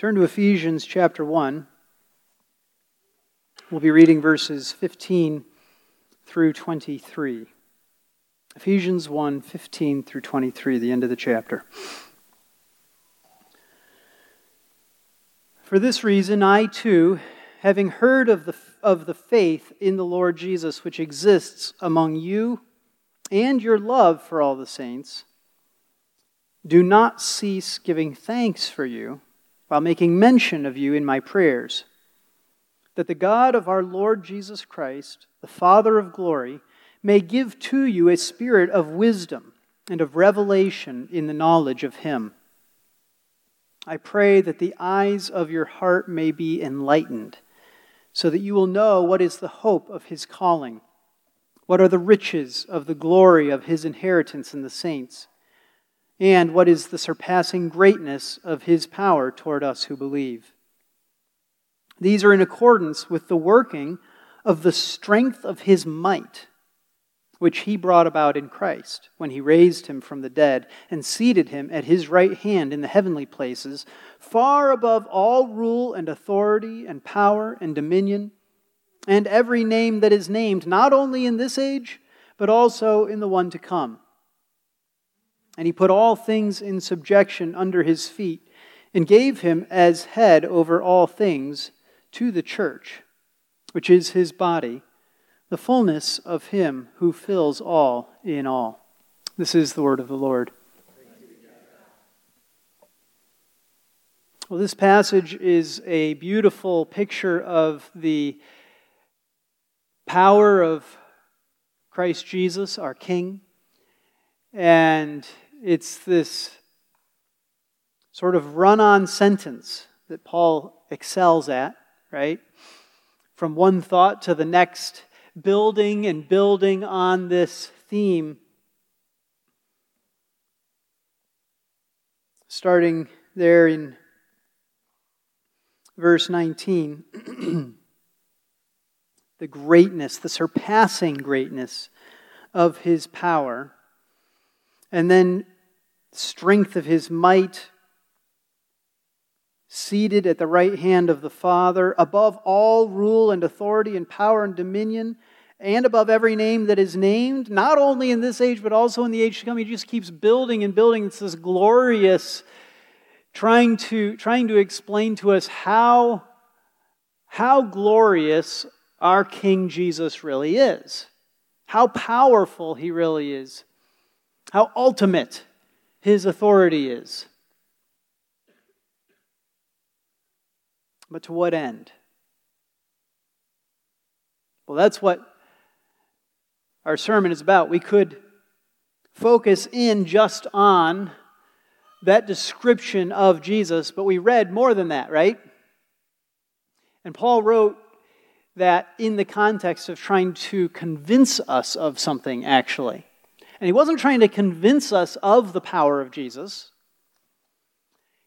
Turn to Ephesians chapter 1. We'll be reading verses 15 through 23. Ephesians 1 15 through 23, the end of the chapter. For this reason, I too, having heard of the, of the faith in the Lord Jesus which exists among you and your love for all the saints, do not cease giving thanks for you while making mention of you in my prayers, that the God of our Lord Jesus Christ, the Father of glory, may give to you a spirit of wisdom and of revelation in the knowledge of him. I pray that the eyes of your heart may be enlightened, so that you will know what is the hope of his calling, what are the riches of the glory of his inheritance in the saints and what is the surpassing greatness of his power toward us who believe. These are in accordance with the working of the strength of his might, which he brought about in Christ when he raised him from the dead and seated him at his right hand in the heavenly places, far above all rule and authority and power and dominion, and every name that is named, not only in this age, but also in the one to come and he put all things in subjection under his feet, and gave him as head over all things to the church, which is his body, the fullness of him who fills all in all. This is the word of the Lord. Well, this passage is a beautiful picture of the power of Christ Jesus, our King, and it's this sort of run on sentence that Paul excels at, right? From one thought to the next, building and building on this theme. Starting there in verse 19, the greatness, the surpassing greatness of his power and then strength of his might, seated at the right hand of the Father, above all rule and authority and power and dominion, and above every name that is named, not only in this age, but also in the age to come. He just keeps building and building. It's this glorious, trying to, trying to explain to us how, how glorious our King Jesus really is, how powerful he really is how ultimate his authority is. But to what end? Well, that's what our sermon is about. We could focus in just on that description of Jesus, but we read more than that, right? And Paul wrote that in the context of trying to convince us of something, actually. And he wasn't trying to convince us of the power of Jesus.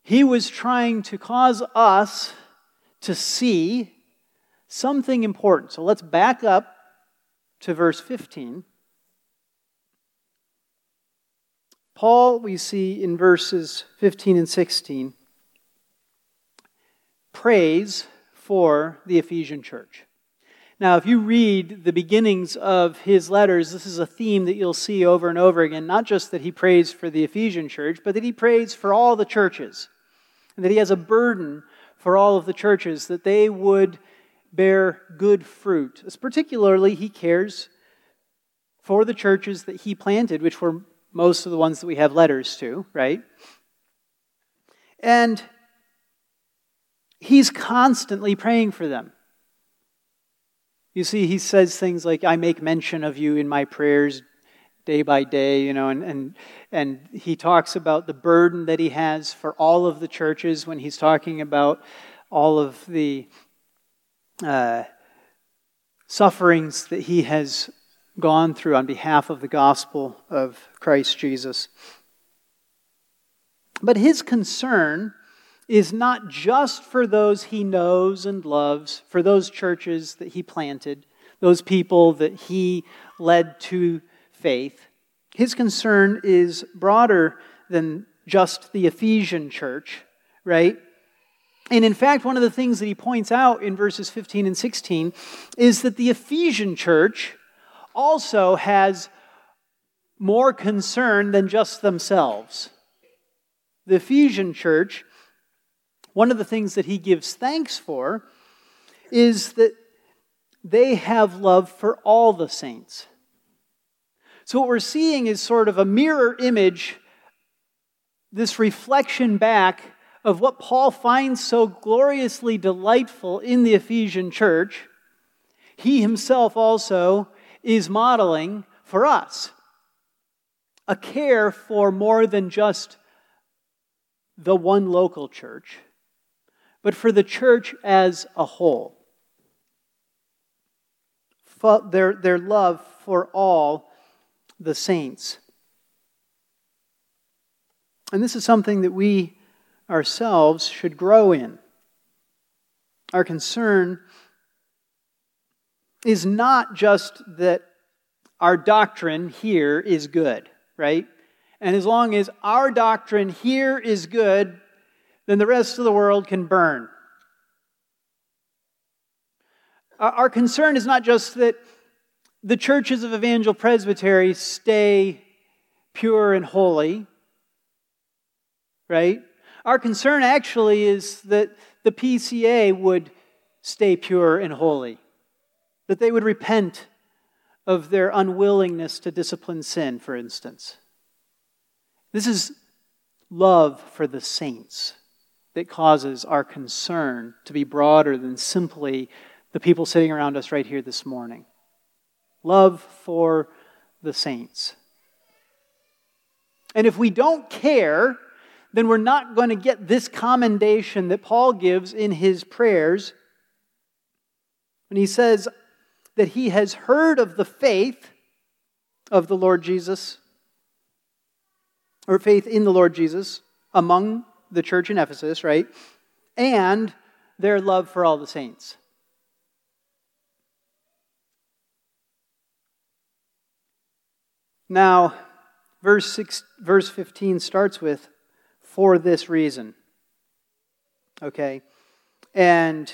He was trying to cause us to see something important. So let's back up to verse 15. Paul, we see in verses 15 and 16, prays for the Ephesian church. Now, if you read the beginnings of his letters, this is a theme that you'll see over and over again. Not just that he prays for the Ephesian church, but that he prays for all the churches. And that he has a burden for all of the churches, that they would bear good fruit. As particularly, he cares for the churches that he planted, which were most of the ones that we have letters to, right? And he's constantly praying for them. You see, he says things like, I make mention of you in my prayers day by day, you know, and, and, and he talks about the burden that he has for all of the churches when he's talking about all of the uh, sufferings that he has gone through on behalf of the gospel of Christ Jesus. But his concern is not just for those he knows and loves, for those churches that he planted, those people that he led to faith. His concern is broader than just the Ephesian church, right? And in fact, one of the things that he points out in verses 15 and 16 is that the Ephesian church also has more concern than just themselves. The Ephesian church, one of the things that he gives thanks for is that they have love for all the saints. So, what we're seeing is sort of a mirror image, this reflection back of what Paul finds so gloriously delightful in the Ephesian church. He himself also is modeling for us a care for more than just the one local church, but for the church as a whole. Their, their love for all the saints. And this is something that we ourselves should grow in. Our concern is not just that our doctrine here is good, right? And as long as our doctrine here is good, then the rest of the world can burn. Our concern is not just that the churches of Evangel Presbytery stay pure and holy, right? Our concern actually is that the PCA would stay pure and holy, that they would repent of their unwillingness to discipline sin, for instance. This is love for the saints that causes our concern to be broader than simply the people sitting around us right here this morning. Love for the saints. And if we don't care then we're not going to get this commendation that Paul gives in his prayers when he says that he has heard of the faith of the Lord Jesus, or faith in the Lord Jesus among the church in Ephesus, right? And their love for all the saints. Now, verse, six, verse 15 starts with for this reason. Okay? And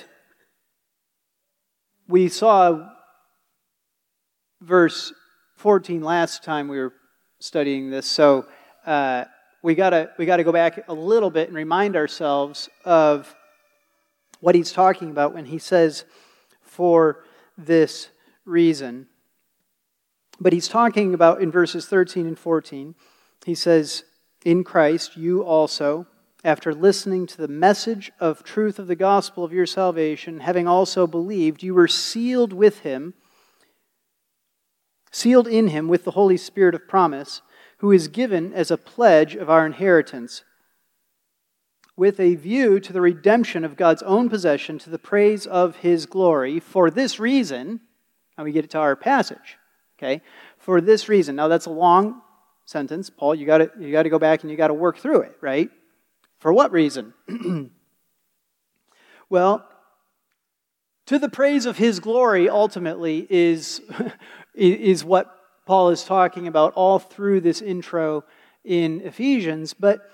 we saw verse 14 last time we were studying this, so uh, we gotta we gotta go back a little bit and remind ourselves of what he's talking about when he says for this reason. But he's talking about in verses 13 and 14, he says, in Christ, you also, after listening to the message of truth of the gospel of your salvation, having also believed, you were sealed with him, sealed in him with the Holy Spirit of promise, who is given as a pledge of our inheritance, with a view to the redemption of God's own possession to the praise of his glory. For this reason, and we get it to our passage, okay? For this reason. Now that's a long sentence, Paul, you got to you to go back and you got to work through it, right? For what reason? well, to the praise of his glory ultimately is is what Paul is talking about all through this intro in Ephesians, but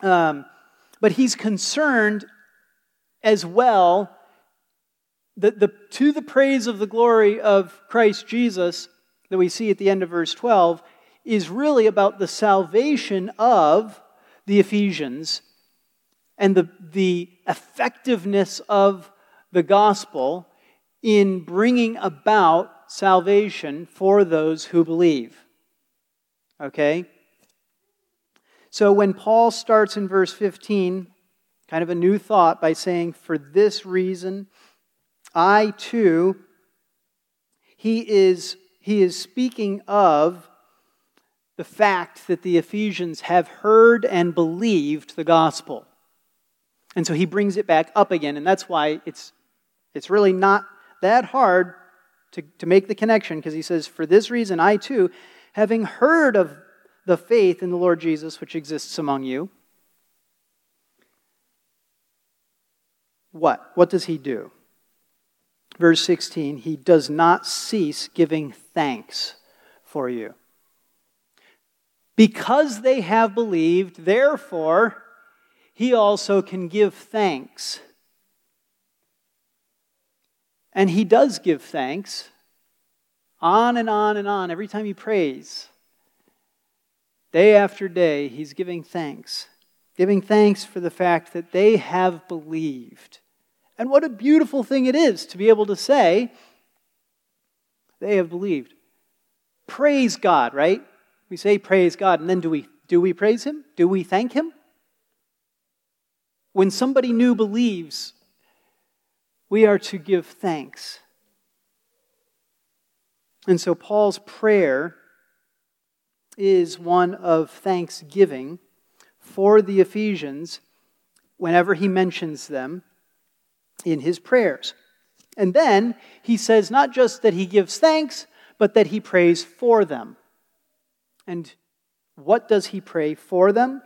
um, but he's concerned as well that the to the praise of the glory of Christ Jesus that we see at the end of verse 12 is really about the salvation of the Ephesians and the, the effectiveness of the gospel in bringing about salvation for those who believe. Okay? So when Paul starts in verse 15, kind of a new thought by saying, For this reason, I too, he is, he is speaking of the fact that the Ephesians have heard and believed the gospel. And so he brings it back up again, and that's why it's, it's really not that hard to, to make the connection, because he says, For this reason, I too, having heard of the faith in the Lord Jesus which exists among you, what? What does he do? Verse 16, he does not cease giving thanks for you. Because they have believed, therefore, he also can give thanks. And he does give thanks on and on and on every time he prays. Day after day, he's giving thanks, giving thanks for the fact that they have believed. And what a beautiful thing it is to be able to say, they have believed. Praise God, right? We say praise God, and then do we do we praise him? Do we thank him? When somebody new believes, we are to give thanks. And so Paul's prayer is one of thanksgiving for the Ephesians whenever he mentions them in his prayers. And then he says not just that he gives thanks, but that he prays for them. And what does he pray for them?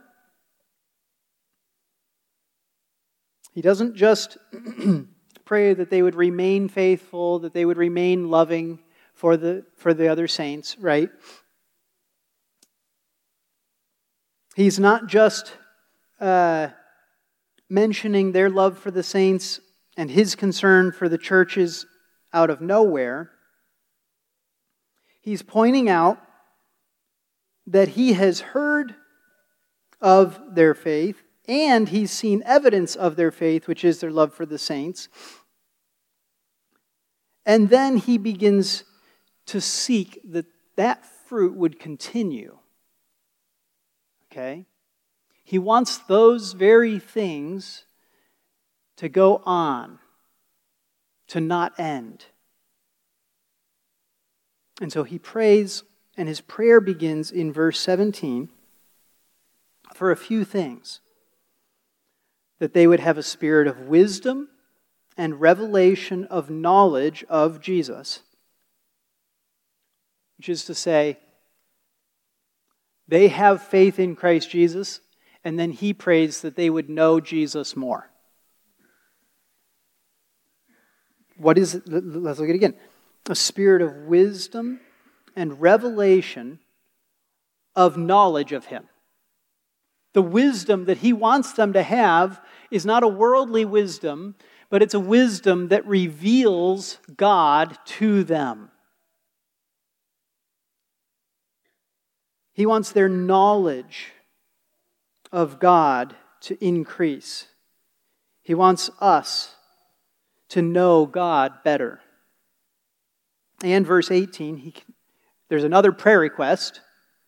He doesn't just pray that they would remain faithful, that they would remain loving for the, for the other saints, right? He's not just uh, mentioning their love for the saints and his concern for the churches out of nowhere. He's pointing out that he has heard of their faith and he's seen evidence of their faith, which is their love for the saints. And then he begins to seek that that fruit would continue. Okay? He wants those very things to go on, to not end. And so he prays, and his prayer begins in verse 17 for a few things that they would have a spirit of wisdom and revelation of knowledge of Jesus, which is to say, they have faith in Christ Jesus, and then he prays that they would know Jesus more. What is it? Let's look at it again. A spirit of wisdom and revelation of knowledge of him. The wisdom that he wants them to have is not a worldly wisdom, but it's a wisdom that reveals God to them. He wants their knowledge of God to increase. He wants us to know God better. And verse 18, he, there's another prayer request,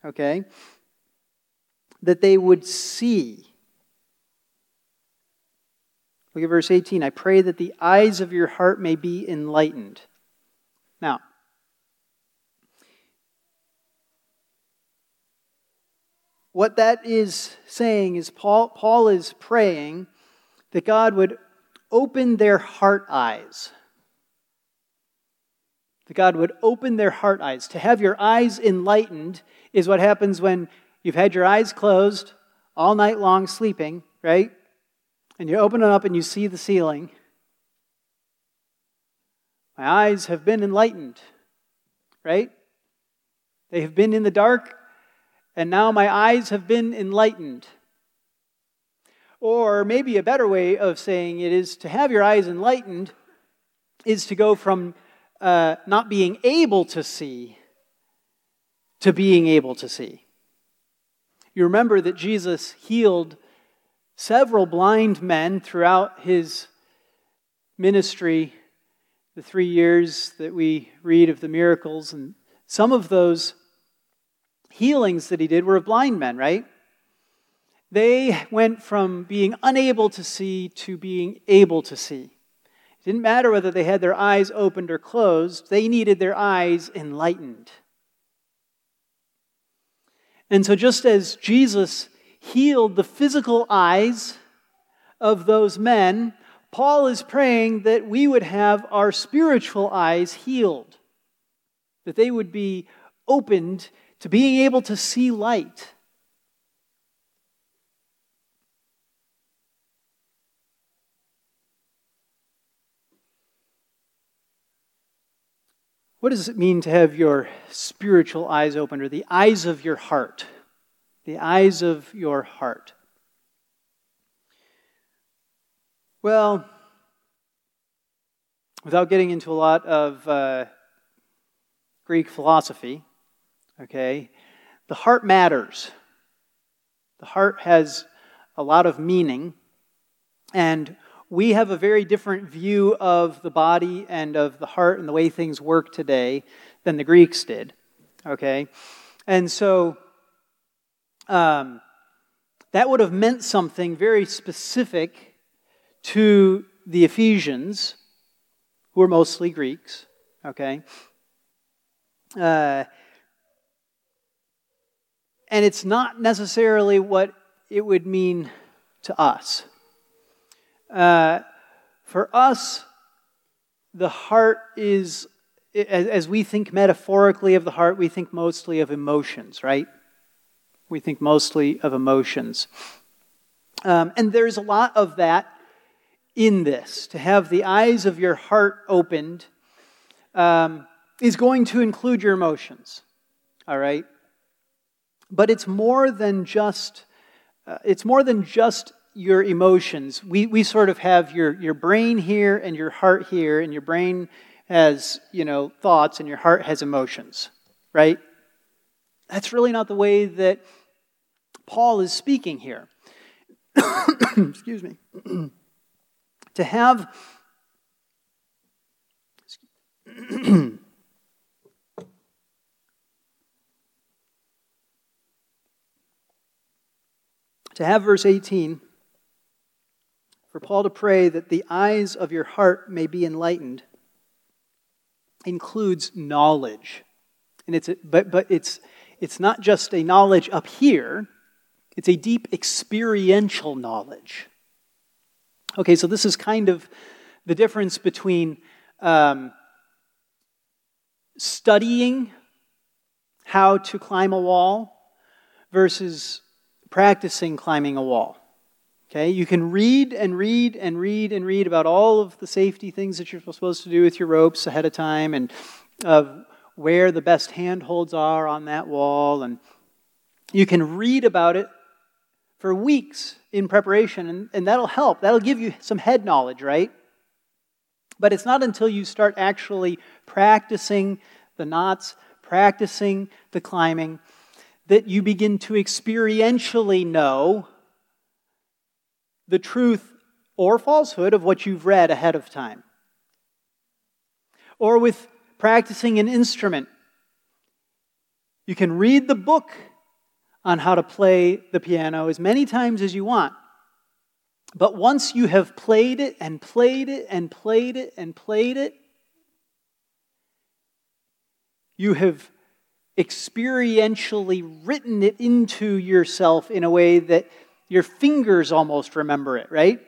okay? That they would see. Look at verse 18. I pray that the eyes of your heart may be enlightened. Now, what that is saying is Paul, Paul is praying that God would open their heart eyes. That God would open their heart eyes. To have your eyes enlightened is what happens when you've had your eyes closed all night long sleeping, right? And you open it up and you see the ceiling. My eyes have been enlightened, right? They have been in the dark and now my eyes have been enlightened. Or maybe a better way of saying it is to have your eyes enlightened is to go from uh, not being able to see to being able to see. You remember that Jesus healed several blind men throughout his ministry, the three years that we read of the miracles, and some of those healings that he did were of blind men, right? They went from being unable to see to being able to see. It didn't matter whether they had their eyes opened or closed, they needed their eyes enlightened. And so, just as Jesus healed the physical eyes of those men, Paul is praying that we would have our spiritual eyes healed, that they would be opened to being able to see light. What does it mean to have your spiritual eyes opened, or the eyes of your heart? The eyes of your heart. Well, without getting into a lot of uh, Greek philosophy, okay, the heart matters. The heart has a lot of meaning, and we have a very different view of the body and of the heart and the way things work today than the Greeks did, okay? And so um, that would have meant something very specific to the Ephesians, who were mostly Greeks, okay? Uh, and it's not necessarily what it would mean to us. Uh, for us, the heart is, as we think metaphorically of the heart, we think mostly of emotions, right? We think mostly of emotions. Um, and there's a lot of that in this. To have the eyes of your heart opened um, is going to include your emotions, all right? But it's more than just, uh, it's more than just your emotions. We, we sort of have your, your brain here and your heart here, and your brain has, you know, thoughts and your heart has emotions, right? That's really not the way that Paul is speaking here. Excuse me. to have to have verse 18 for Paul to pray that the eyes of your heart may be enlightened includes knowledge. And it's but but it's it's not just a knowledge up here, it's a deep experiential knowledge. Okay, so this is kind of the difference between um, studying how to climb a wall versus practicing climbing a wall. Okay, you can read and read and read and read about all of the safety things that you're supposed to do with your ropes ahead of time and of where the best handholds are on that wall. And you can read about it for weeks in preparation, and, and that'll help. That'll give you some head knowledge, right? But it's not until you start actually practicing the knots, practicing the climbing, that you begin to experientially know the truth or falsehood of what you've read ahead of time. Or with practicing an instrument, you can read the book on how to play the piano as many times as you want. But once you have played it and played it and played it and played it, you have experientially written it into yourself in a way that your fingers almost remember it, right?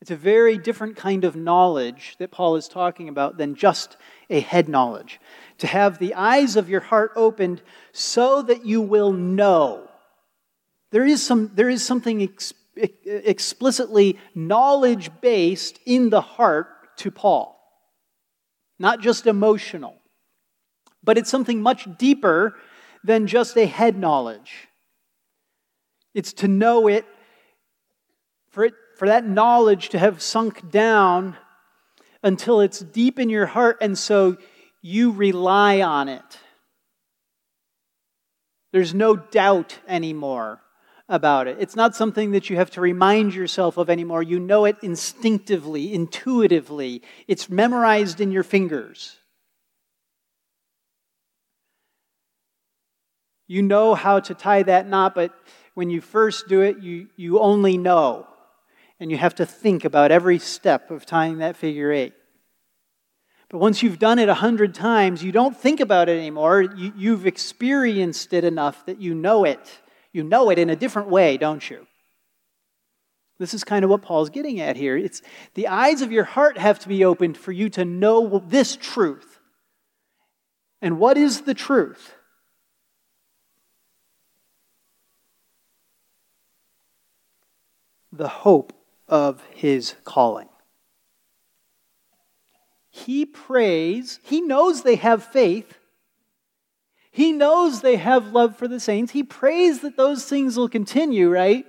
It's a very different kind of knowledge that Paul is talking about than just a head knowledge. To have the eyes of your heart opened so that you will know. There is, some, there is something ex- explicitly knowledge based in the heart to Paul, not just emotional, but it's something much deeper than just a head knowledge. It's to know it, for, it, for that knowledge to have sunk down until it's deep in your heart, and so you rely on it. There's no doubt anymore about it. It's not something that you have to remind yourself of anymore. You know it instinctively, intuitively. It's memorized in your fingers. You know how to tie that knot, but when you first do it, you, you only know. And you have to think about every step of tying that figure eight. But once you've done it a hundred times, you don't think about it anymore. You, you've experienced it enough that you know it. You know it in a different way, don't you? This is kind of what Paul's getting at here. It's the eyes of your heart have to be opened for you to know this truth. And what is the truth? the hope of his calling. He prays, he knows they have faith. He knows they have love for the saints. He prays that those things will continue, right?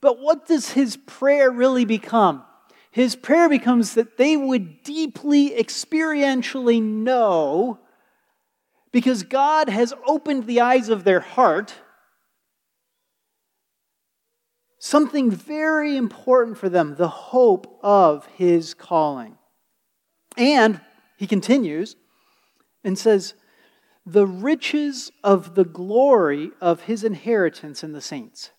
But what does his prayer really become? His prayer becomes that they would deeply experientially know, because God has opened the eyes of their heart, something very important for them the hope of his calling. And he continues and says, the riches of the glory of his inheritance in the saints.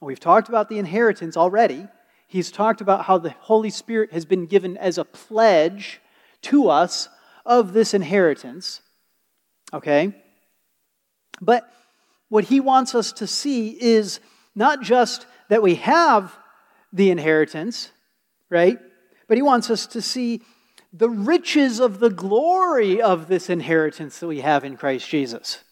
We've talked about the inheritance already. He's talked about how the Holy Spirit has been given as a pledge to us of this inheritance. Okay? But what he wants us to see is not just that we have the inheritance, right? But he wants us to see the riches of the glory of this inheritance that we have in Christ Jesus.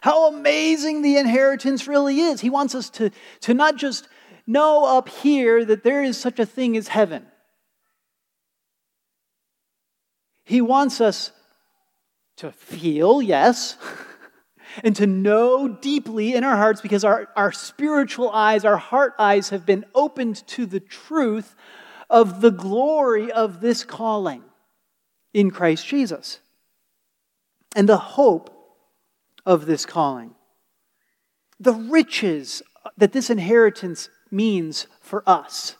How amazing the inheritance really is. He wants us to, to not just know up here that there is such a thing as heaven. He wants us to feel, yes, and to know deeply in our hearts because our, our spiritual eyes, our heart eyes have been opened to the truth of the glory of this calling in Christ Jesus and the hope of this calling. The riches that this inheritance means for us.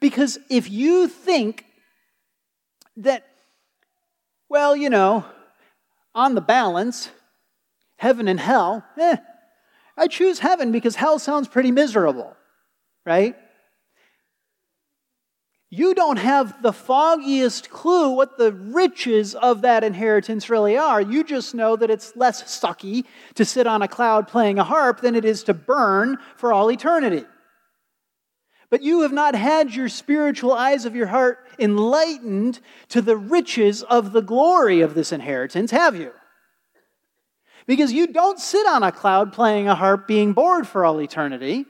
Because if you think that, well, you know, on the balance, heaven and hell, eh, I choose heaven because hell sounds pretty miserable, right? You don't have the foggiest clue what the riches of that inheritance really are. You just know that it's less sucky to sit on a cloud playing a harp than it is to burn for all eternity. But you have not had your spiritual eyes of your heart enlightened to the riches of the glory of this inheritance, have you? Because you don't sit on a cloud playing a harp being bored for all eternity.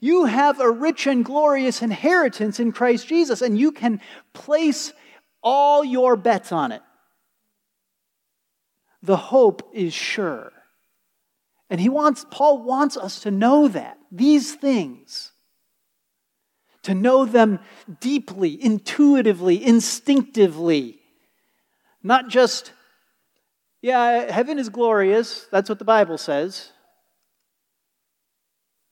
You have a rich and glorious inheritance in Christ Jesus, and you can place all your bets on it. The hope is sure. And he wants, Paul wants us to know that, these things to know them deeply, intuitively, instinctively. Not just, yeah, heaven is glorious, that's what the Bible says.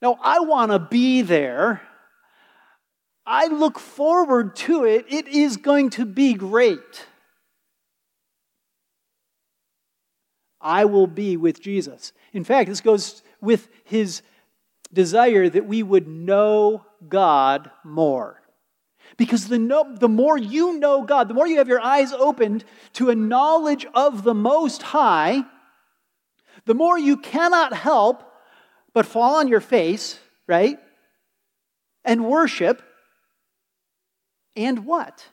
No, I want to be there. I look forward to it. It is going to be great. I will be with Jesus. In fact, this goes with his desire that we would know God more. Because the, no, the more you know God, the more you have your eyes opened to a knowledge of the Most High, the more you cannot help but fall on your face, right? And worship. And what?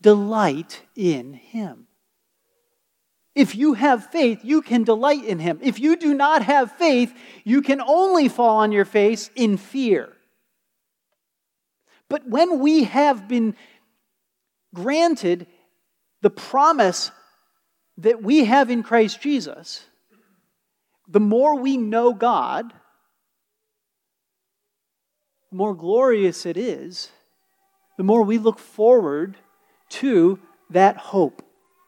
Delight in Him. If you have faith, you can delight in Him. If you do not have faith, you can only fall on your face in fear. But when we have been granted the promise that we have in Christ Jesus, the more we know God, the more glorious it is, the more we look forward to that hope,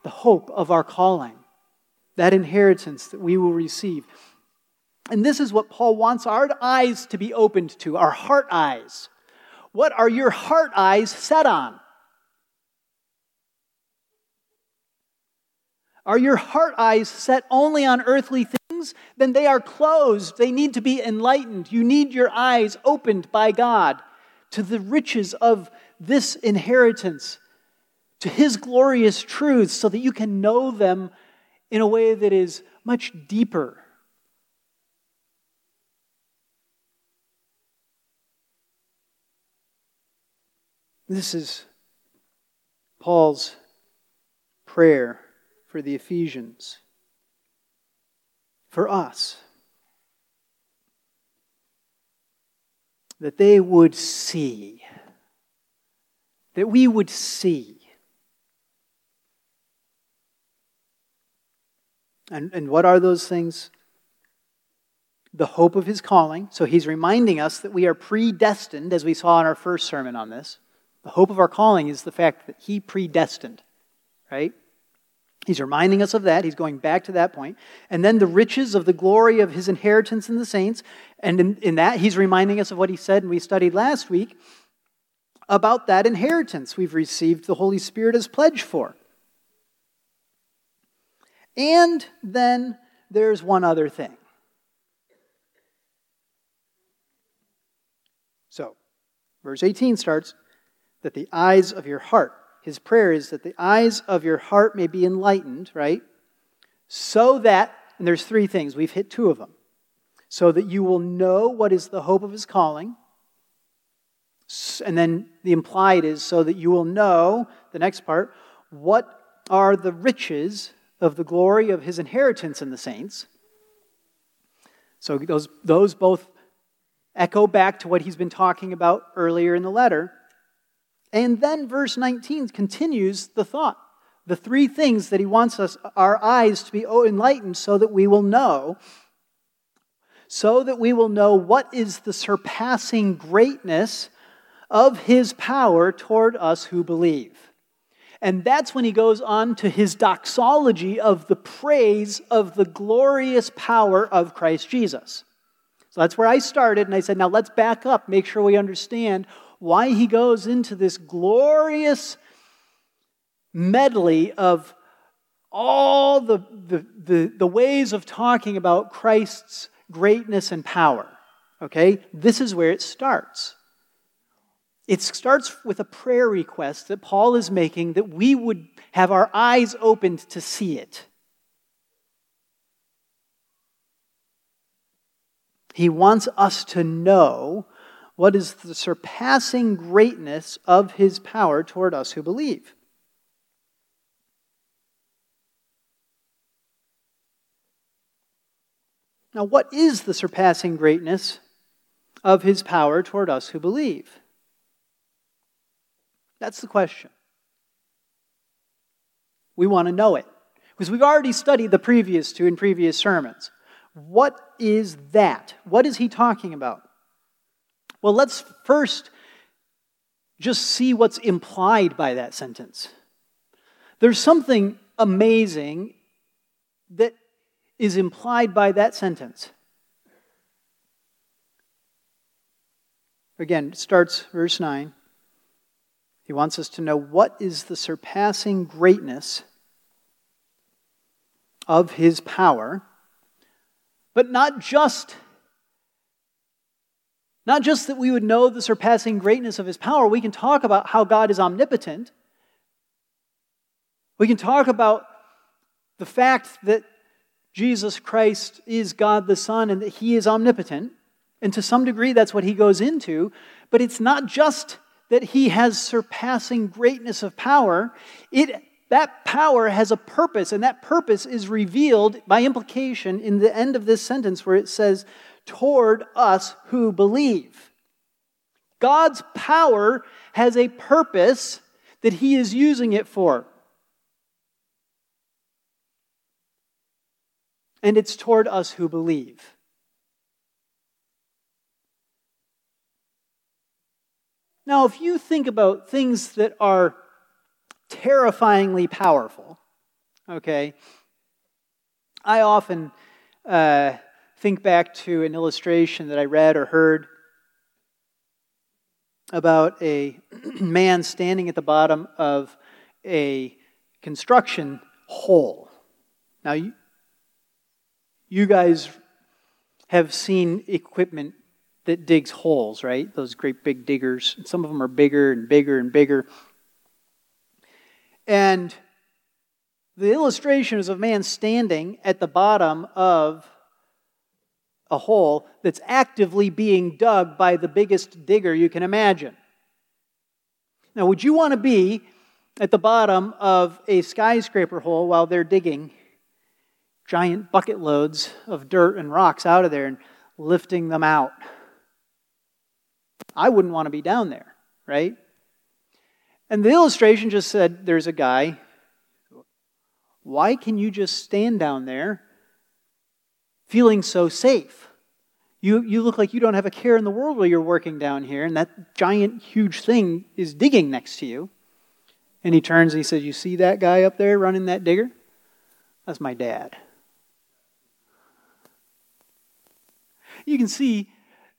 the hope of our calling that inheritance that we will receive. And this is what Paul wants our eyes to be opened to, our heart eyes. What are your heart eyes set on? Are your heart eyes set only on earthly things? Then they are closed. They need to be enlightened. You need your eyes opened by God to the riches of this inheritance, to His glorious truths, so that you can know them in a way that is much deeper. This is Paul's prayer for the Ephesians, for us, that they would see, that we would see And, and what are those things? the hope of his calling. So he's reminding us that we are predestined, as we saw in our first sermon on this. The hope of our calling is the fact that he predestined, right? He's reminding us of that. He's going back to that point. And then the riches of the glory of his inheritance in the saints. And in, in, that, he's reminding us of what he said, and we studied last week about that inheritance we've received the Holy Spirit as pledge for. And then there's one other thing. So, verse 18 starts that the eyes of your heart his prayer is that the eyes of your heart may be enlightened, right? So that, and there's three things, we've hit two of them. So that you will know what is the hope of his calling. And then the implied is so that you will know, the next part, what are the riches of the glory of his inheritance in the saints. So those, those both echo back to what he's been talking about earlier in the letter. And then verse 19 continues the thought. The three things that he wants us, our eyes to be enlightened so that we will know, so that we will know what is the surpassing greatness of his power toward us who believe. And that's when he goes on to his doxology of the praise of the glorious power of Christ Jesus. So that's where I started, and I said, now let's back up, make sure we understand why he goes into this glorious medley of all the, the, the, the, ways of talking about Christ's greatness and power. Okay? This is where it starts. It starts with a prayer request that Paul is making that we would have our eyes opened to see it. He wants us to know what is the surpassing greatness of his power toward us who believe. Now, what is the surpassing greatness of his power toward us who believe? That's the question. We want to know it. Because we've already studied the previous two in previous sermons. What is that? What is he talking about? Well, let's first just see what's implied by that sentence. There's something amazing that is implied by that sentence. Again, it starts verse 9. He wants us to know what is the surpassing greatness of his power, but not just not just that we would know the surpassing greatness of his power, we can talk about how God is omnipotent. We can talk about the fact that Jesus Christ is God the Son and that he is omnipotent. And to some degree, that's what he goes into. But it's not just that he has surpassing greatness of power. It, that power has a purpose, and that purpose is revealed by implication in the end of this sentence where it says, toward us who believe. God's power has a purpose that He is using it for. And it's toward us who believe. Now, if you think about things that are terrifyingly powerful, okay, I often uh, think back to an illustration that I read or heard about a man standing at the bottom of a construction hole. Now, you, you guys have seen equipment that digs holes, right? Those great big diggers. Some of them are bigger and bigger and bigger. And the illustration is of man standing at the bottom of a hole that's actively being dug by the biggest digger you can imagine. Now, would you want to be at the bottom of a skyscraper hole while they're digging giant bucket loads of dirt and rocks out of there and lifting them out? I wouldn't want to be down there, right? And the illustration just said there's a guy. Why can you just stand down there feeling so safe. You, you look like you don't have a care in the world while you're working down here, and that giant, huge thing is digging next to you. And he turns and he says, You see that guy up there running that digger? That's my dad. You can see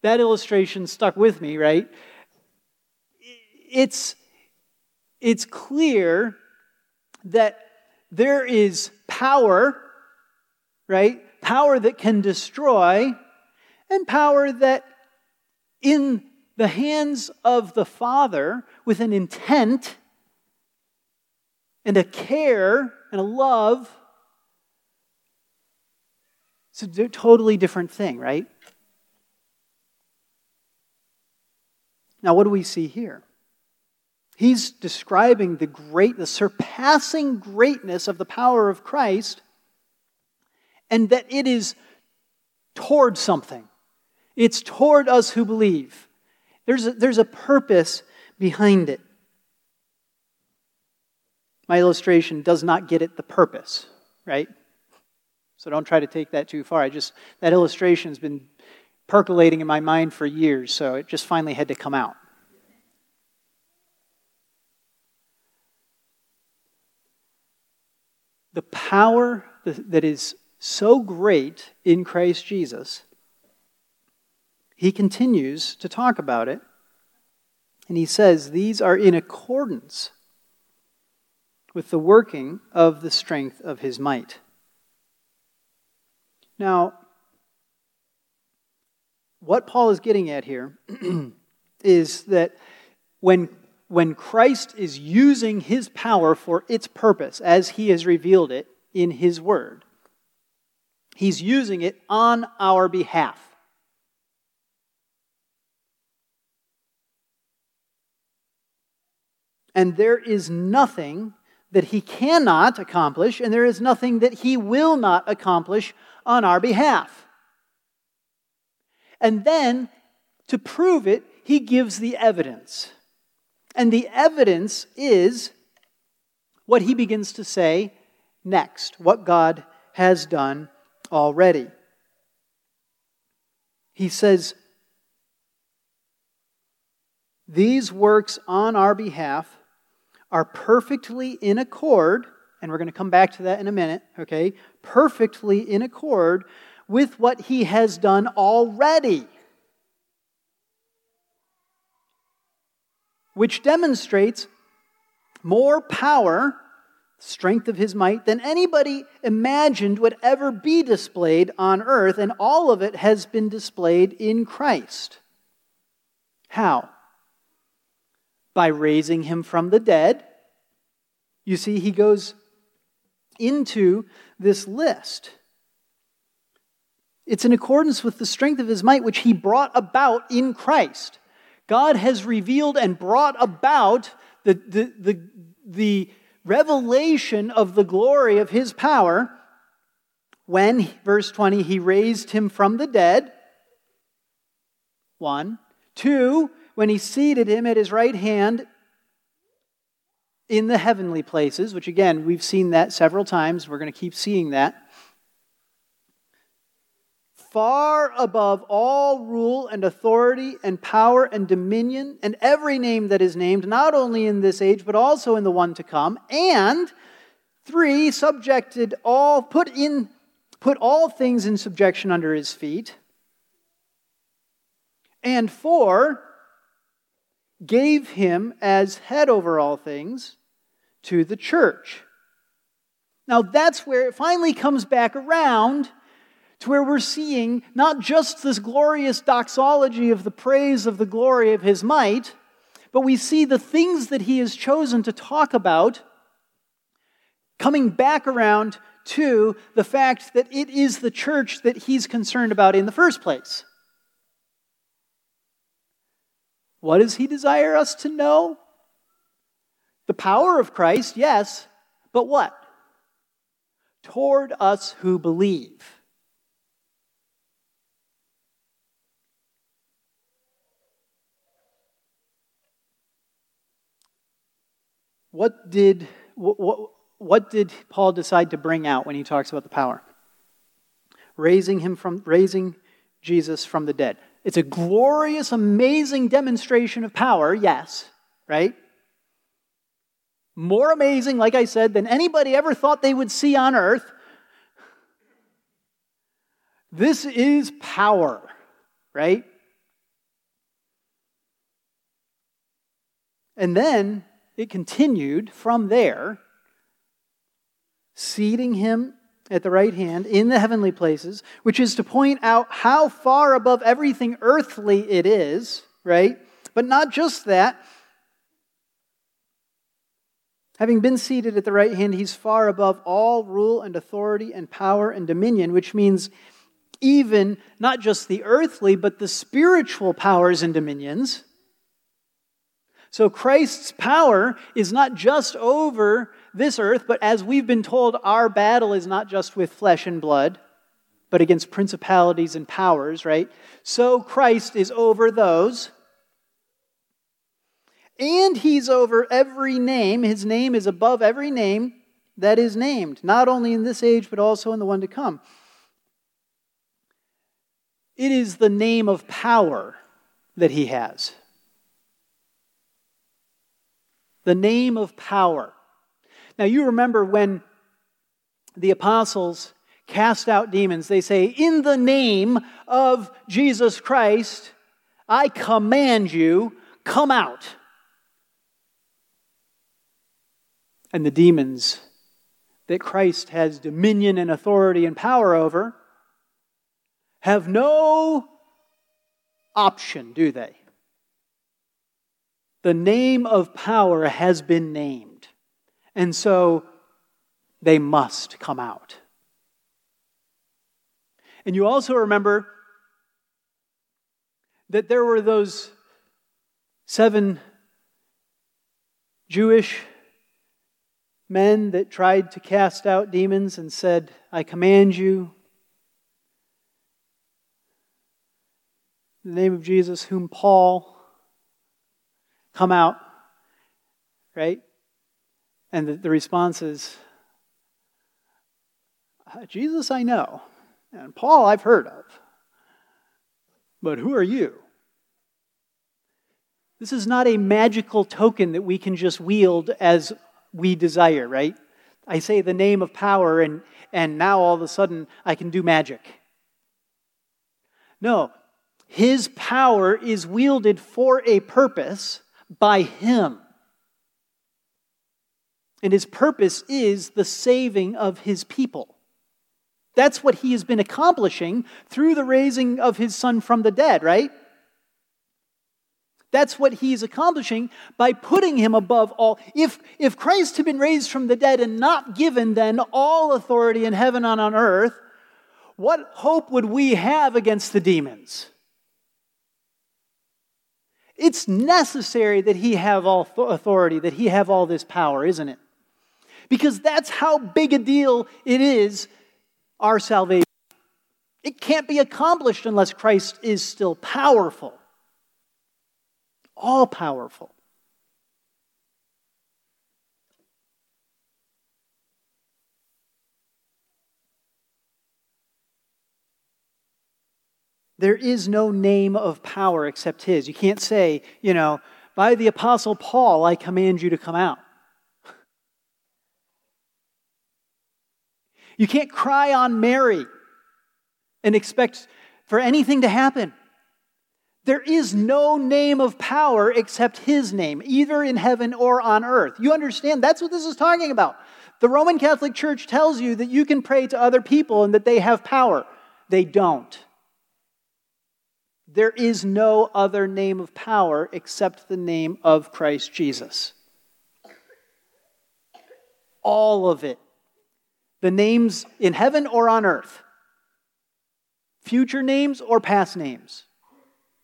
that illustration stuck with me, right? It's, it's clear that there is power, right? Power that can destroy, and power that in the hands of the Father with an intent and a care and a love. It's a totally different thing, right? Now, what do we see here? He's describing the great, the surpassing greatness of the power of Christ, and that it is toward something. It's toward us who believe. There's a, there's a purpose behind it. My illustration does not get at the purpose, right? So don't try to take that too far. I just that illustration's been percolating in my mind for years, so it just finally had to come out. The power that is so great in Christ Jesus he continues to talk about it, and he says these are in accordance with the working of the strength of his might. Now, what Paul is getting at here is that when, when Christ is using his power for its purpose, as he has revealed it in his word, he's using it on our behalf. And there is nothing that he cannot accomplish, and there is nothing that he will not accomplish on our behalf. And then, to prove it, he gives the evidence. And the evidence is what he begins to say next, what God has done already. He says, These works on our behalf are perfectly in accord, and we're going to come back to that in a minute, okay? Perfectly in accord with what he has done already. Which demonstrates more power, strength of his might, than anybody imagined would ever be displayed on earth, and all of it has been displayed in Christ. How? by raising him from the dead. You see, he goes into this list. It's in accordance with the strength of his might, which he brought about in Christ. God has revealed and brought about the, the, the, the revelation of the glory of his power when, verse 20, he raised him from the dead. One. Two, when he seated him at his right hand in the heavenly places, which again, we've seen that several times. We're going to keep seeing that. Far above all rule and authority and power and dominion and every name that is named, not only in this age, but also in the one to come. And three, subjected all, put in, put all things in subjection under his feet. And four, gave him as head over all things to the church. Now that's where it finally comes back around to where we're seeing not just this glorious doxology of the praise of the glory of his might, but we see the things that he has chosen to talk about coming back around to the fact that it is the church that he's concerned about in the first place. What does he desire us to know? The power of Christ, yes, but what? Toward us who believe. What did, what, what did Paul decide to bring out when he talks about the power? Raising him from, raising Jesus from the dead. It's a glorious, amazing demonstration of power, yes, right? More amazing, like I said, than anybody ever thought they would see on earth. This is power, right? And then it continued from there, seating him at the right hand in the heavenly places, which is to point out how far above everything earthly it is, right? But not just that. Having been seated at the right hand, he's far above all rule and authority and power and dominion, which means even not just the earthly, but the spiritual powers and dominions. So Christ's power is not just over this earth, but as we've been told, our battle is not just with flesh and blood, but against principalities and powers, right? So Christ is over those. And he's over every name. His name is above every name that is named, not only in this age, but also in the one to come. It is the name of power that he has. The name of power. Now, you remember when the apostles cast out demons, they say, In the name of Jesus Christ, I command you, come out. And the demons that Christ has dominion and authority and power over have no option, do they? The name of power has been named. And so they must come out. And you also remember that there were those seven Jewish men that tried to cast out demons and said, I command you, in the name of Jesus, whom Paul, come out, right? And the, the response is, uh, Jesus I know, and Paul I've heard of, but who are you? This is not a magical token that we can just wield as we desire, right? I say the name of power, and, and now all of a sudden I can do magic. No, his power is wielded for a purpose by him. And his purpose is the saving of his people. That's what he has been accomplishing through the raising of his son from the dead, right? That's what he's accomplishing by putting him above all. If, if Christ had been raised from the dead and not given then all authority in heaven and on earth, what hope would we have against the demons? It's necessary that he have all authority, that he have all this power, isn't it? Because that's how big a deal it is, our salvation. It can't be accomplished unless Christ is still powerful, all powerful. There is no name of power except his. You can't say, you know, by the Apostle Paul, I command you to come out. You can't cry on Mary and expect for anything to happen. There is no name of power except his name, either in heaven or on earth. You understand? That's what this is talking about. The Roman Catholic Church tells you that you can pray to other people and that they have power. They don't. There is no other name of power except the name of Christ Jesus. All of it. The names in heaven or on earth, future names or past names.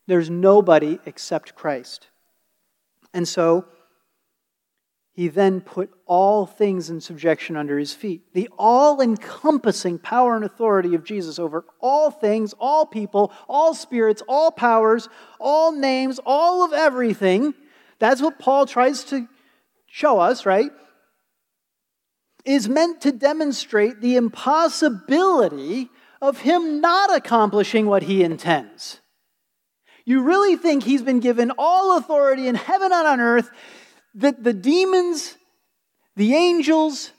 There's nobody except Christ. And so, he then put all things in subjection under his feet. The all encompassing power and authority of Jesus over all things, all people, all spirits, all powers, all names, all of everything. That's what Paul tries to show us, right? Is meant to demonstrate the impossibility of him not accomplishing what he intends. You really think he's been given all authority in heaven and on earth, that the demons, the angels,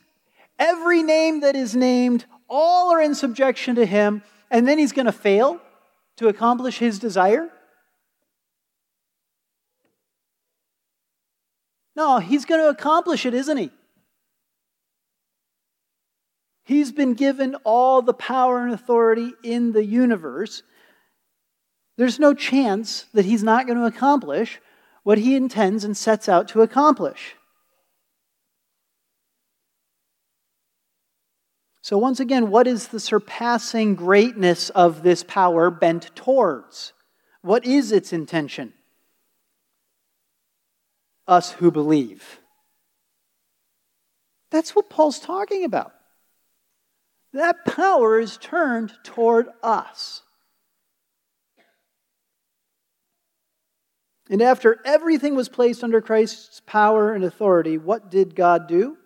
every name that is named, all are in subjection to him, and then he's going to fail to accomplish his desire? No, he's going to accomplish it, isn't he? He's been given all the power and authority in the universe. There's no chance that he's not going to accomplish what he intends and sets out to accomplish. So, once again, what is the surpassing greatness of this power bent towards? What is its intention? Us who believe. That's what Paul's talking about. That power is turned toward us. And after everything was placed under Christ's power and authority, what did God do?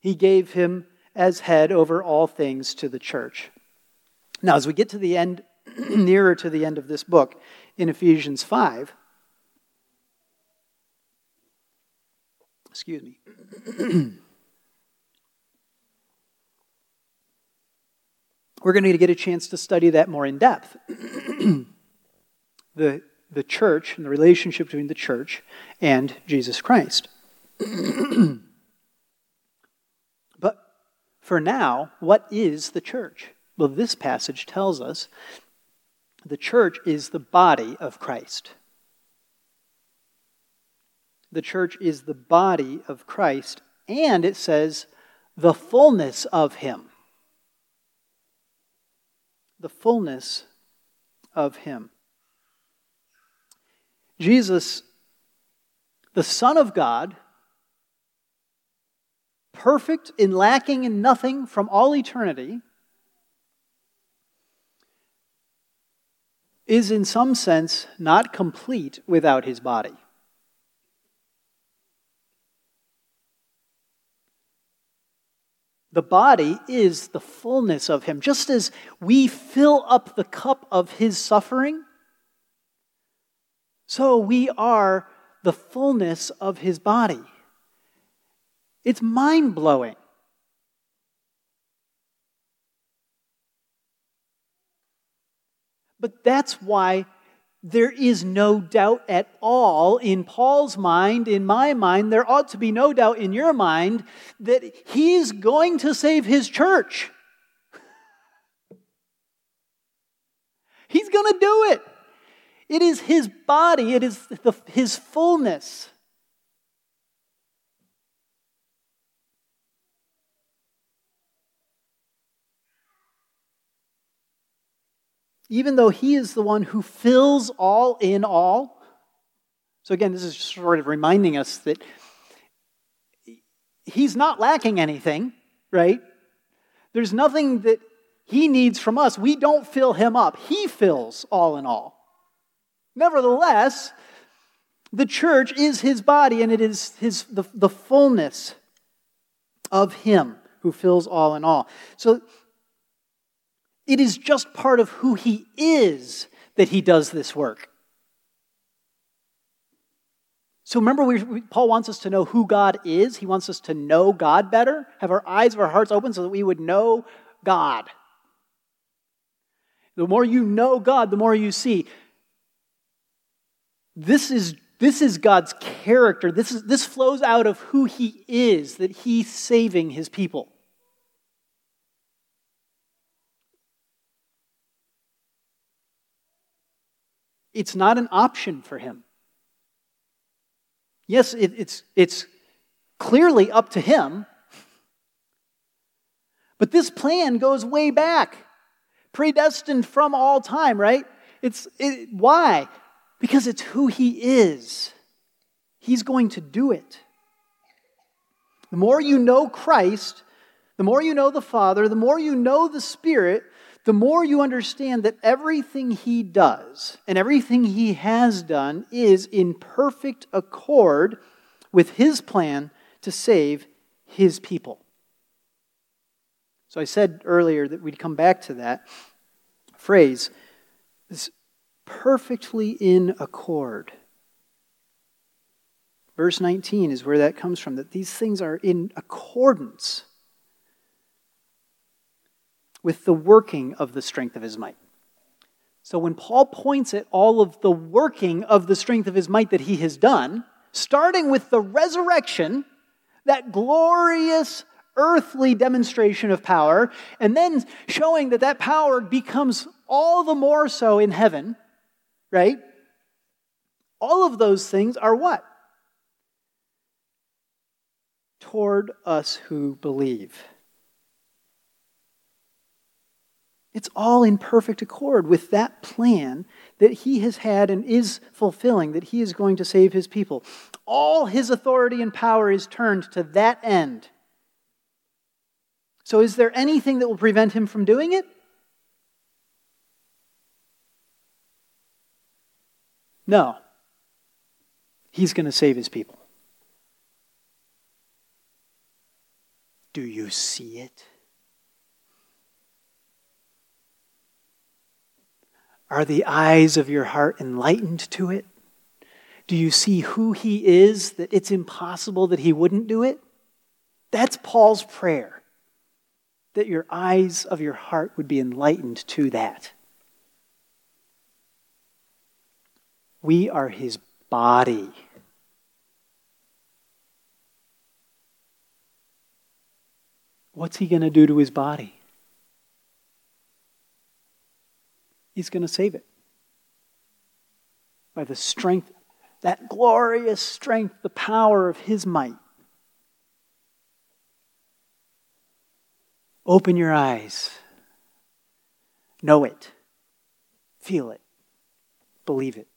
He gave him as head over all things to the church. Now, as we get to the end, nearer to the end of this book, in Ephesians 5, excuse me. we're going to get a chance to study that more in depth. the, the church and the relationship between the church and Jesus Christ. but for now, what is the church? Well, this passage tells us the church is the body of Christ. The church is the body of Christ, and it says the fullness of Him the fullness of Him. Jesus, the Son of God, perfect in lacking in nothing from all eternity, is in some sense not complete without his body. The body is the fullness of Him. Just as we fill up the cup of His suffering, so we are the fullness of His body. It's mind blowing. But that's why there is no doubt at all in Paul's mind, in my mind, there ought to be no doubt in your mind that he's going to save his church. He's going to do it. It is his body, it is the, his fullness. even though he is the one who fills all in all. So, again, this is sort of reminding us that he's not lacking anything, right? There's nothing that he needs from us. We don't fill him up, he fills all in all. Nevertheless, the church is his body and it is his, the, the fullness of him who fills all in all. So it is just part of who he is that he does this work. So remember, we, Paul wants us to know who God is. He wants us to know God better, have our eyes of our hearts open so that we would know God. The more you know God, the more you see. This is, this is God's character. This, is, this flows out of who He is, that He's saving His people. It's not an option for him. Yes, it, it's, it's clearly up to him, but this plan goes way back, predestined from all time, right? It's it, why? Because it's who he is. He's going to do it. The more you know Christ, the more you know the Father, the more you know the Spirit, the more you understand that everything he does and everything he has done is in perfect accord with his plan to save his people. So I said earlier that we'd come back to that phrase. Is perfectly in accord. Verse 19 is where that comes from, that these things are in accordance with the working of the strength of his might. So when Paul points at all of the working of the strength of his might that he has done, starting with the resurrection, that glorious earthly demonstration of power, and then showing that that power becomes all the more so in heaven, right? All of those things are what? Toward us who believe. It's all in perfect accord with that plan that he has had and is fulfilling, that he is going to save his people. All his authority and power is turned to that end. So, is there anything that will prevent him from doing it? No. He's going to save his people. Do you see it? Are the eyes of your heart enlightened to it? Do you see who he is, that it's impossible that he wouldn't do it? That's Paul's prayer, that your eyes of your heart would be enlightened to that. We are his body. What's he going to do to his body? He's going to save it. By the strength, that glorious strength, the power of His might. Open your eyes. Know it. Feel it. Believe it.